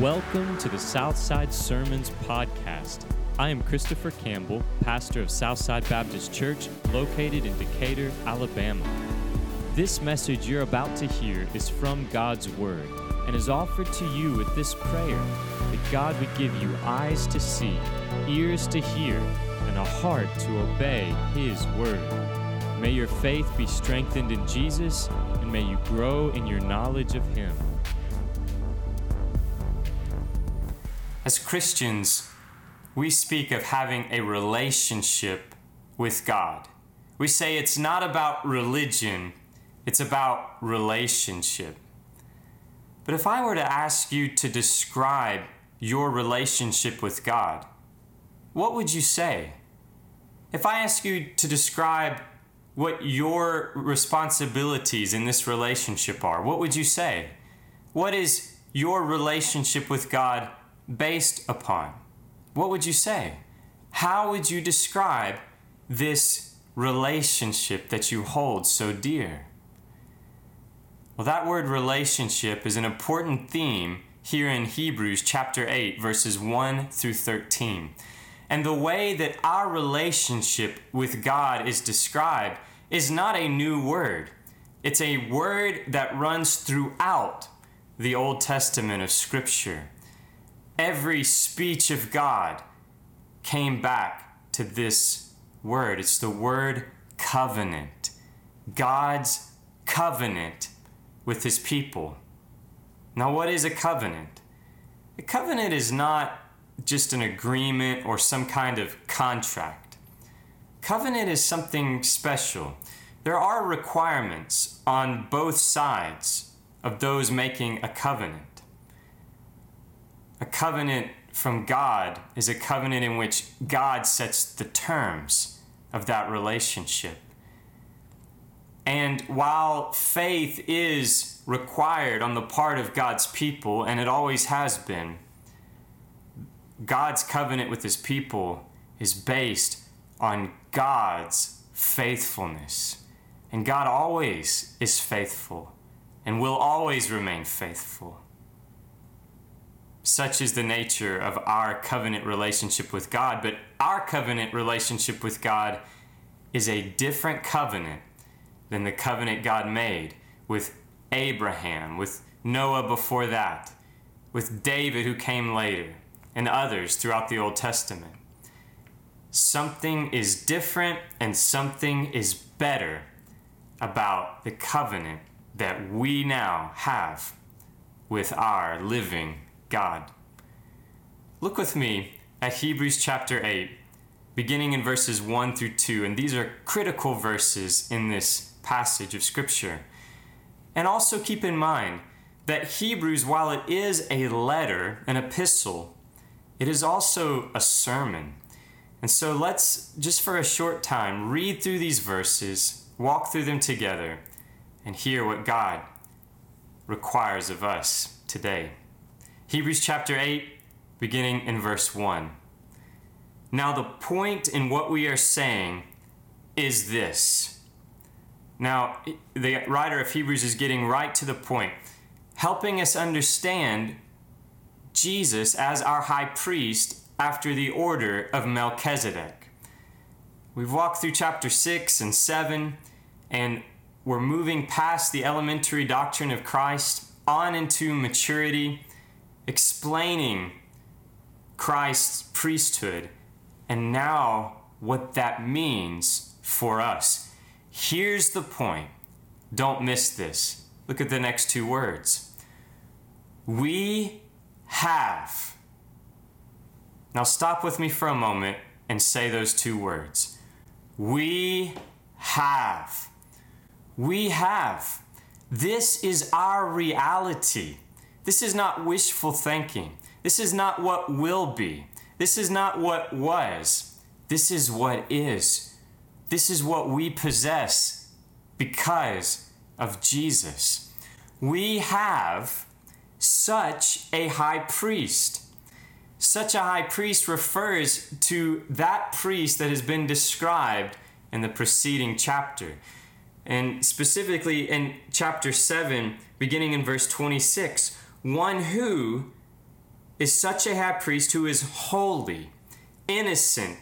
Welcome to the Southside Sermons Podcast. I am Christopher Campbell, pastor of Southside Baptist Church, located in Decatur, Alabama. This message you're about to hear is from God's Word and is offered to you with this prayer that God would give you eyes to see, ears to hear, and a heart to obey His Word. May your faith be strengthened in Jesus, and may you grow in your knowledge of Him. As Christians, we speak of having a relationship with God. We say it's not about religion, it's about relationship. But if I were to ask you to describe your relationship with God, what would you say? If I ask you to describe what your responsibilities in this relationship are, what would you say? What is your relationship with God based upon? What would you say? How would you describe this relationship that you hold so dear? Well, that word relationship is an important theme here in Hebrews chapter 8, verses 1 through 13. And the way that our relationship with God is described is not a new word. It's a word that runs throughout the Old Testament of Scripture every speech of God came back to this word. It's the word covenant. God's covenant with his people. Now, what is a covenant? A covenant is not just an agreement or some kind of contract. Covenant is something special. There are requirements on both sides of those making a covenant. A covenant from God is a covenant in which God sets the terms of that relationship. And while faith is required on the part of God's people, and it always has been, God's covenant with his people is based on God's faithfulness. And God always is faithful and will always remain faithful. Such is the nature of our covenant relationship with God. But our covenant relationship with God is a different covenant than the covenant God made with Abraham, with Noah before that, with David who came later, and others throughout the Old Testament. Something is different and something is better about the covenant that we now have with our living God. Look with me at Hebrews chapter 8, beginning in verses 1 through 2, and these are critical verses in this passage of Scripture. And also keep in mind that Hebrews, while it is a letter, an epistle, it is also a sermon. And so let's, just for a short time, read through these verses, walk through them together, and hear what God requires of us today. Hebrews chapter 8, beginning in verse 1. Now, the point in what we are saying is this. Now, the writer of Hebrews is getting right to the point, helping us understand Jesus as our high priest after the order of Melchizedek. We've walked through chapter 6 and 7, and we're moving past the elementary doctrine of Christ on into maturity explaining Christ's priesthood and now what that means for us. Here's the point. Don't miss this. Look at the next two words. We have. Now stop with me for a moment and say those two words. We have. We have. This is our reality. This is not wishful thinking. This is not what will be. This is not what was. This is what is. This is what we possess because of Jesus. We have such a high priest. Such a high priest refers to that priest that has been described in the preceding chapter. And specifically in chapter 7, beginning in verse 26, one who is such a high priest who is holy, innocent,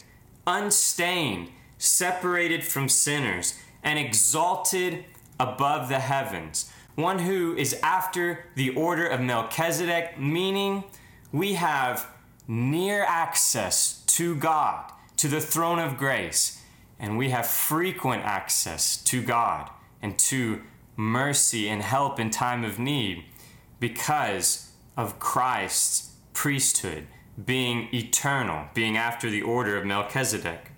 unstained, separated from sinners, and exalted above the heavens. One who is after the order of Melchizedek, meaning we have near access to God, to the throne of grace, and we have frequent access to God and to mercy and help in time of need because of Christ's priesthood being eternal, being after the order of Melchizedek.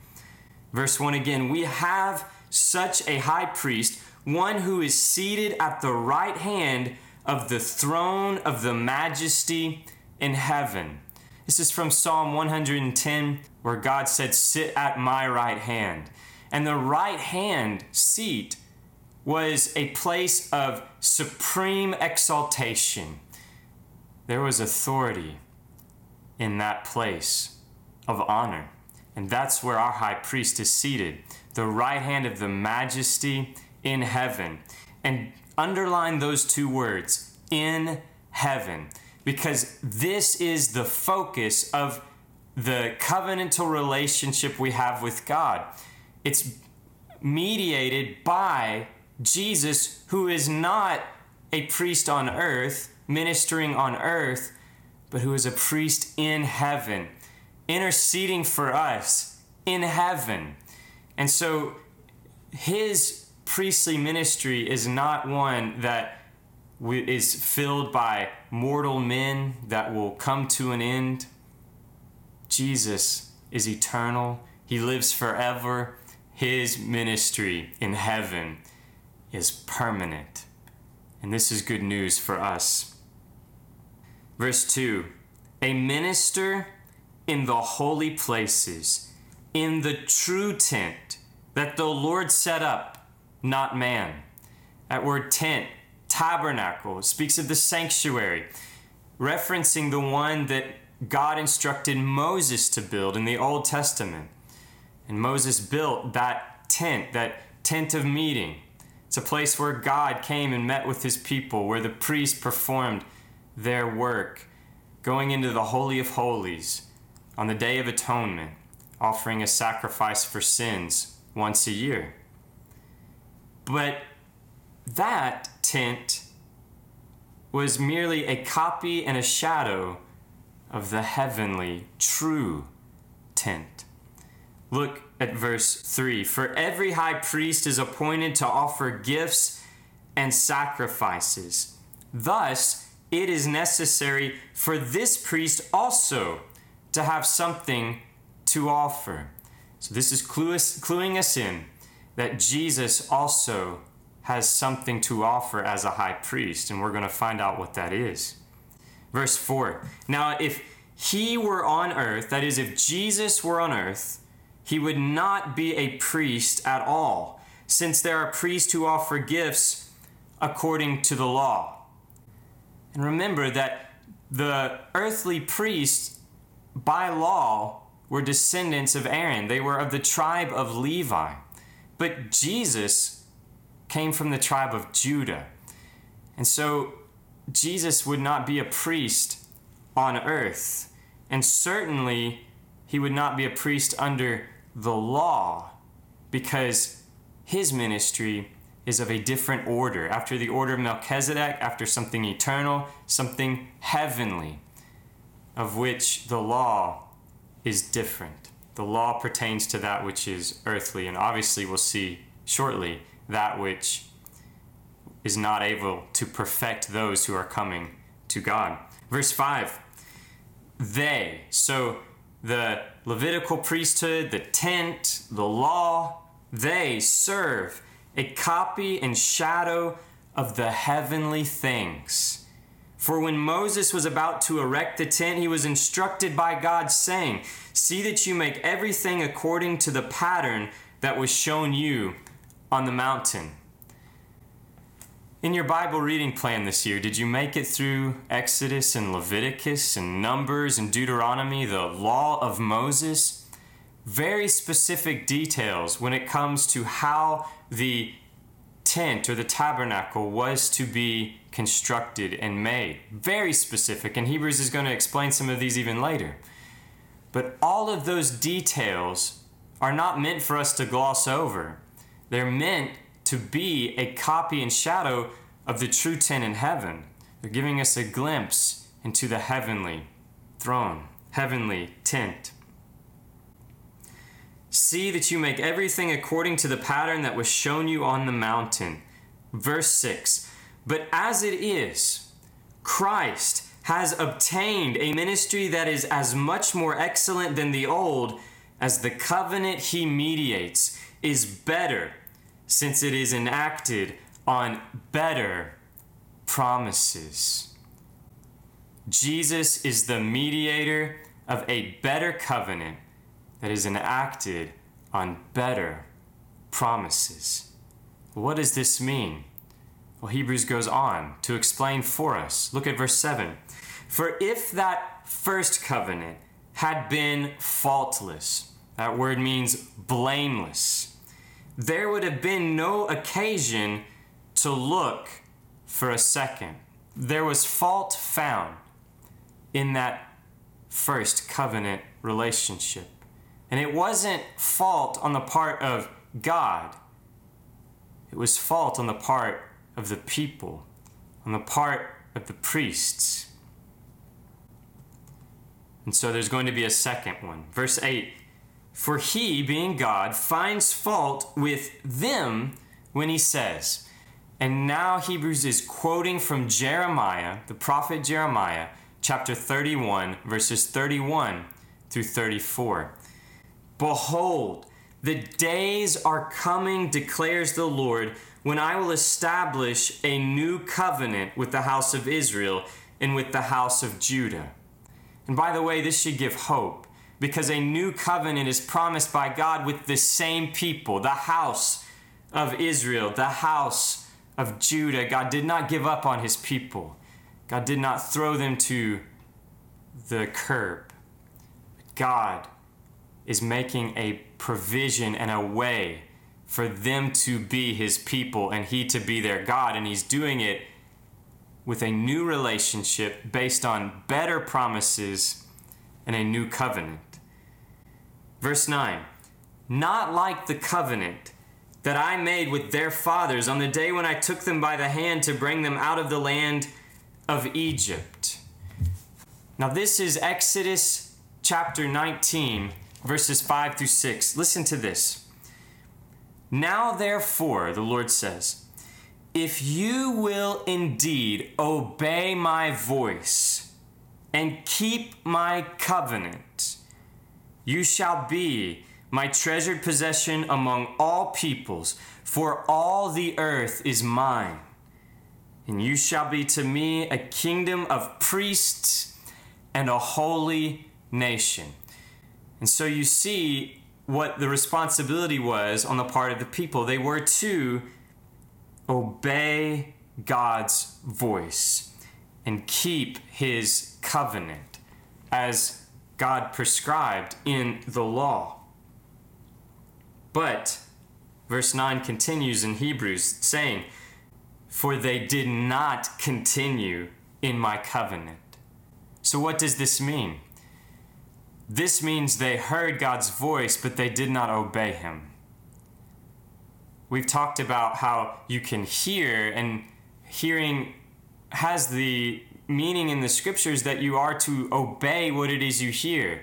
Verse 1 again, we have such a high priest, one who is seated at the right hand of the throne of the majesty in heaven. This is from Psalm 110, where God said, Sit at my right hand. And the right hand seat was a place of supreme exaltation. There was authority in that place of honor. And that's where our high priest is seated, the right hand of the majesty in heaven. And underline those two words, in heaven, because this is the focus of the covenantal relationship we have with God. It's mediated by Jesus, who is not a priest on earth, ministering on earth, but who is a priest in heaven, interceding for us in heaven. And so his priestly ministry is not one that is filled by mortal men that will come to an end. Jesus is eternal, he lives forever. His ministry in heaven is permanent. And this is good news for us. Verse 2 A minister in the holy places, in the true tent that the Lord set up, not man. That word tent, tabernacle, speaks of the sanctuary, referencing the one that God instructed Moses to build in the Old Testament. And Moses built that tent, that tent of meeting. It's a place where God came and met with his people, where the priests performed their work, going into the Holy of Holies on the Day of Atonement, offering a sacrifice for sins once a year. But that tent was merely a copy and a shadow of the heavenly, true tent. Look at verse 3 For every high priest is appointed to offer gifts and sacrifices. Thus, it is necessary for this priest also to have something to offer. So, this is cluing us in that Jesus also has something to offer as a high priest, and we're going to find out what that is. Verse 4 Now, if he were on earth, that is, if Jesus were on earth, he would not be a priest at all, since there are priests who offer gifts according to the law and remember that the earthly priests, by law, were descendants of Aaron. They were of the tribe of Levi. But Jesus came from the tribe of Judah. And so Jesus would not be a priest on earth. And certainly he would not be a priest under the law because his ministry is of a different order. After the order of Melchizedek, after something eternal, something heavenly, of which the law is different. The law pertains to that which is earthly, and obviously we'll see shortly that which is not able to perfect those who are coming to God. Verse 5 They, so the Levitical priesthood, the tent, the law, they serve a copy and shadow of the heavenly things. For when Moses was about to erect the tent, he was instructed by God, saying, See that you make everything according to the pattern that was shown you on the mountain. In your Bible reading plan this year, did you make it through Exodus and Leviticus and Numbers and Deuteronomy, the law of Moses? Very specific details when it comes to how the tent or the tabernacle was to be constructed and made. Very specific, and Hebrews is going to explain some of these even later. But all of those details are not meant for us to gloss over. They're meant to be a copy and shadow of the true tent in heaven. They're giving us a glimpse into the heavenly throne, heavenly tent. See that you make everything according to the pattern that was shown you on the mountain. Verse 6 But as it is, Christ has obtained a ministry that is as much more excellent than the old as the covenant he mediates is better, since it is enacted on better promises. Jesus is the mediator of a better covenant that is enacted on better promises. What does this mean? Well, Hebrews goes on to explain for us. Look at verse 7. For if that first covenant had been faultless, that word means blameless, there would have been no occasion to look for a second. There was fault found in that first covenant relationship. And it wasn't fault on the part of God, it was fault on the part of the people, on the part of the priests. And so there's going to be a second one. Verse 8 For he, being God, finds fault with them when he says, and now Hebrews is quoting from Jeremiah, the prophet Jeremiah, chapter 31, verses 31 through 34. Behold, the days are coming, declares the Lord, when I will establish a new covenant with the house of Israel and with the house of Judah. And by the way, this should give hope because a new covenant is promised by God with the same people, the house of Israel, the house of Judah. God did not give up on his people, God did not throw them to the curb. God is making a provision and a way for them to be his people and he to be their God. And he's doing it with a new relationship based on better promises and a new covenant. Verse 9 Not like the covenant that I made with their fathers on the day when I took them by the hand to bring them out of the land of Egypt. Now, this is Exodus chapter 19 verses 5 through 6. Listen to this. Now, therefore, the Lord says, if you will indeed obey my voice and keep my covenant, you shall be my treasured possession among all peoples, for all the earth is mine. And you shall be to me a kingdom of priests and a holy nation. And so you see what the responsibility was on the part of the people. They were to obey God's voice and keep his covenant as God prescribed in the law. But verse 9 continues in Hebrews saying, For they did not continue in my covenant. So, what does this mean? This means they heard God's voice, but they did not obey him. We've talked about how you can hear, and hearing has the meaning in the scriptures that you are to obey what it is you hear.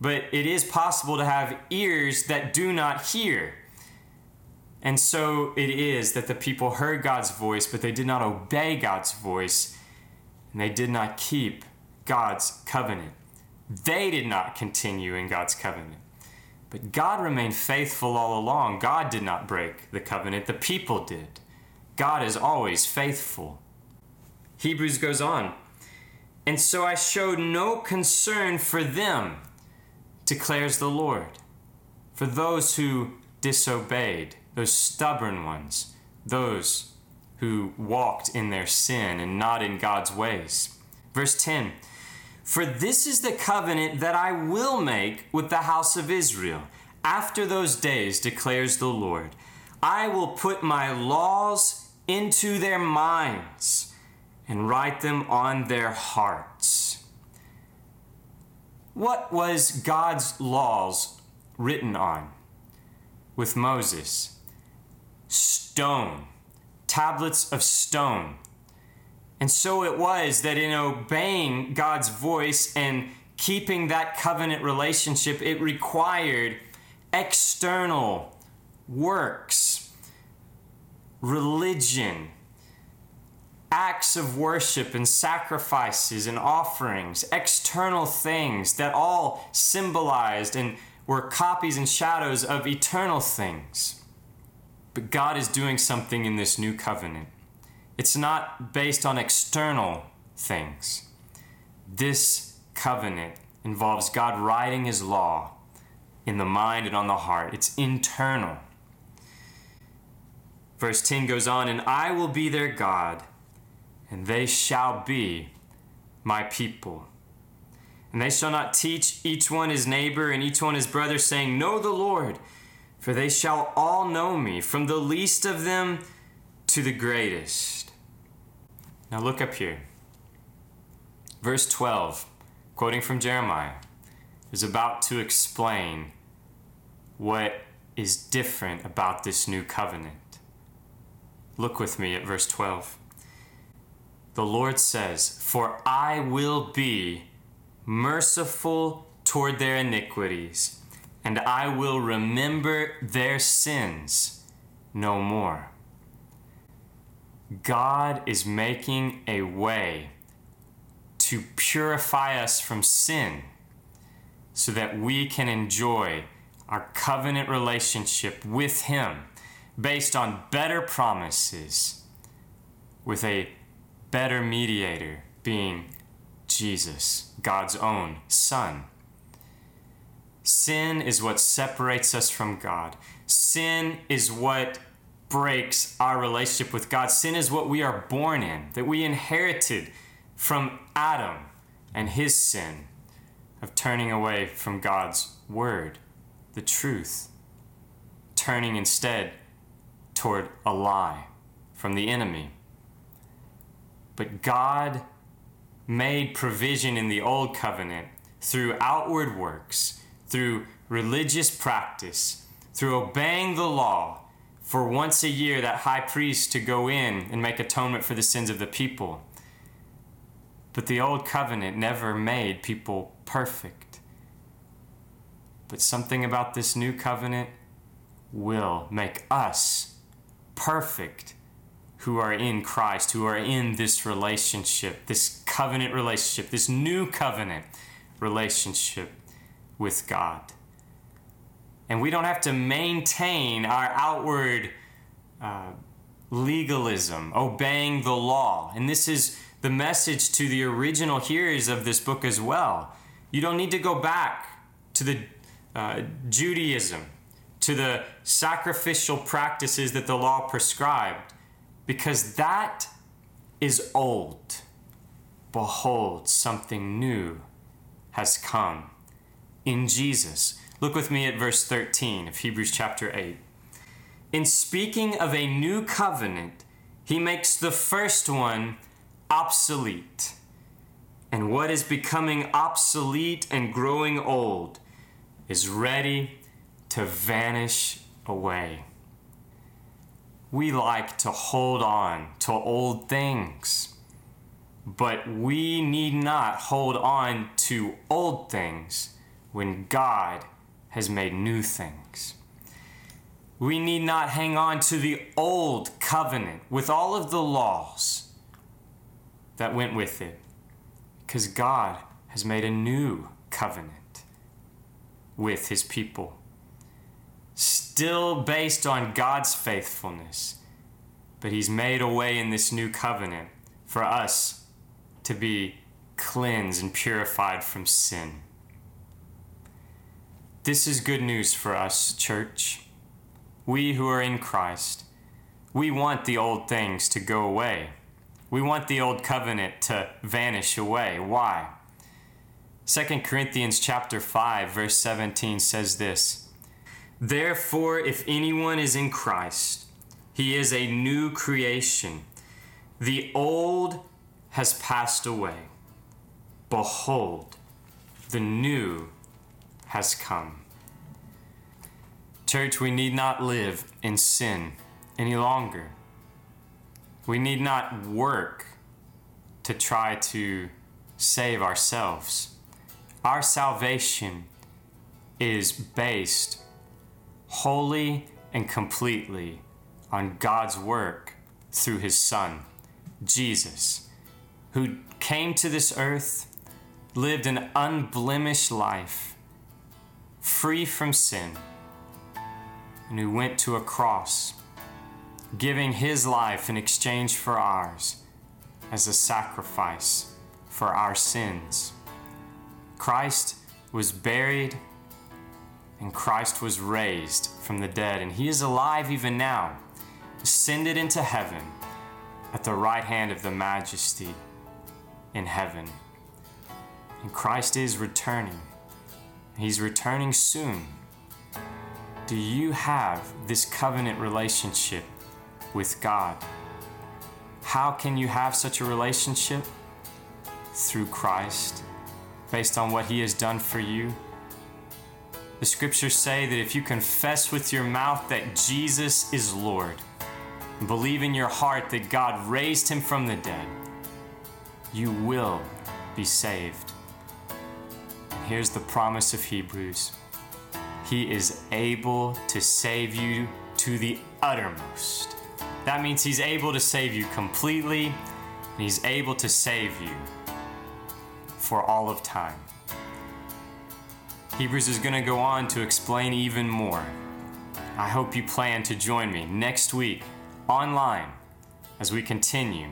But it is possible to have ears that do not hear. And so it is that the people heard God's voice, but they did not obey God's voice, and they did not keep God's covenant. They did not continue in God's covenant. But God remained faithful all along. God did not break the covenant, the people did. God is always faithful. Hebrews goes on. And so I showed no concern for them, declares the Lord. For those who disobeyed, those stubborn ones, those who walked in their sin and not in God's ways. Verse 10 for this is the covenant that I will make with the house of Israel. After those days, declares the Lord, I will put my laws into their minds and write them on their hearts. What was God's laws written on with Moses? Stone, tablets of stone. And so it was that in obeying God's voice and keeping that covenant relationship, it required external works, religion, acts of worship and sacrifices and offerings, external things that all symbolized and were copies and shadows of eternal things. But God is doing something in this new covenant. It's not based on external things. This covenant involves God writing His law in the mind and on the heart, it's internal. Verse 10 goes on, and I will be their God, and they shall be my people. And they shall not teach each one his neighbor and each one his brother, saying, Know the Lord, for they shall all know me, from the least of them to the greatest. Now look up here. Verse 12, quoting from Jeremiah, is about to explain what is different about this new covenant. Look with me at verse 12. The Lord says, For I will be merciful toward their iniquities, and I will remember their sins no more. God is making a way to purify us from sin so that we can enjoy our covenant relationship with Him based on better promises with a better mediator being Jesus, God's own Son. Sin is what separates us from God. Sin is what breaks our relationship with God. Sin is what we are born in, that we inherited from Adam and his sin of turning away from God's word, the truth, turning instead toward a lie from the enemy. But God made provision in the old covenant through outward works, through religious practice, through obeying the law for once a year that high priest to go in and make atonement for the sins of the people. But the old covenant never made people perfect. But something about this new covenant will make us perfect who are in Christ, who are in this relationship, this covenant relationship, this new covenant relationship with God. And we don't have to maintain our outward uh, legalism, obeying the law. And this is the message to the original hearers of this book as well. You don't need to go back to the uh, Judaism, to the sacrificial practices that the law prescribed, because that is old. Behold, something new has come in Jesus. Look with me at verse 13 of Hebrews chapter 8. In speaking of a new covenant, he makes the first one obsolete. And what is becoming obsolete and growing old is ready to vanish away. We like to hold on to old things, but we need not hold on to old things when God has made new things. We need not hang on to the old covenant with all of the laws that went with it, because God has made a new covenant with his people. Still based on God's faithfulness, but he's made a way in this new covenant for us to be cleansed and purified from sin. This is good news for us, church. We who are in Christ, we want the old things to go away. We want the old covenant to vanish away. Why? 2 Corinthians chapter 5 verse 17 says this: Therefore, if anyone is in Christ, he is a new creation. The old has passed away. Behold, the new has come. Church, we need not live in sin any longer. We need not work to try to save ourselves. Our salvation is based wholly and completely on God's work through His Son, Jesus, who came to this earth, lived an unblemished life, free from sin, and who went to a cross, giving His life in exchange for ours as a sacrifice for our sins. Christ was buried and Christ was raised from the dead, and he is alive even now, ascended into heaven at the right hand of the majesty in heaven. And Christ is returning. He's returning soon. Do you have this covenant relationship with God? How can you have such a relationship? Through Christ, based on what He has done for you the scriptures say that if you confess with your mouth that Jesus is Lord, believe in your heart that God raised him from the dead, you will be saved. And here's the promise of Hebrews He is able to save you to the uttermost. That means He's able to save you completely, and He's able to save you for all of time. Hebrews is going to go on to explain even more. I hope you plan to join me next week online as we continue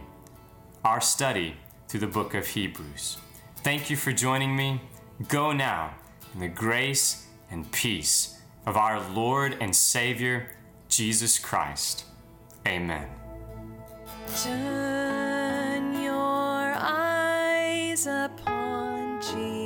our study through the book of Hebrews. Thank you for joining me. Go now in the grace and peace of our Lord and Savior, Jesus Christ. Amen. Turn your eyes upon Jesus.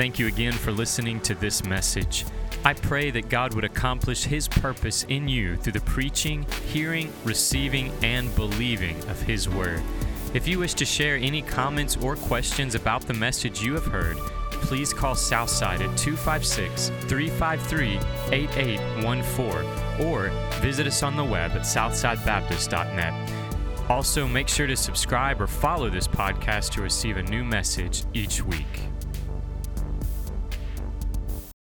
Thank you again for listening to this message. I pray that God would accomplish His purpose in you through the preaching, hearing, receiving, and believing of His Word. If you wish to share any comments or questions about the message you have heard, please call Southside at 256 353 8814 or visit us on the web at southsidebaptist.net. Also, make sure to subscribe or follow this podcast to receive a new message each week.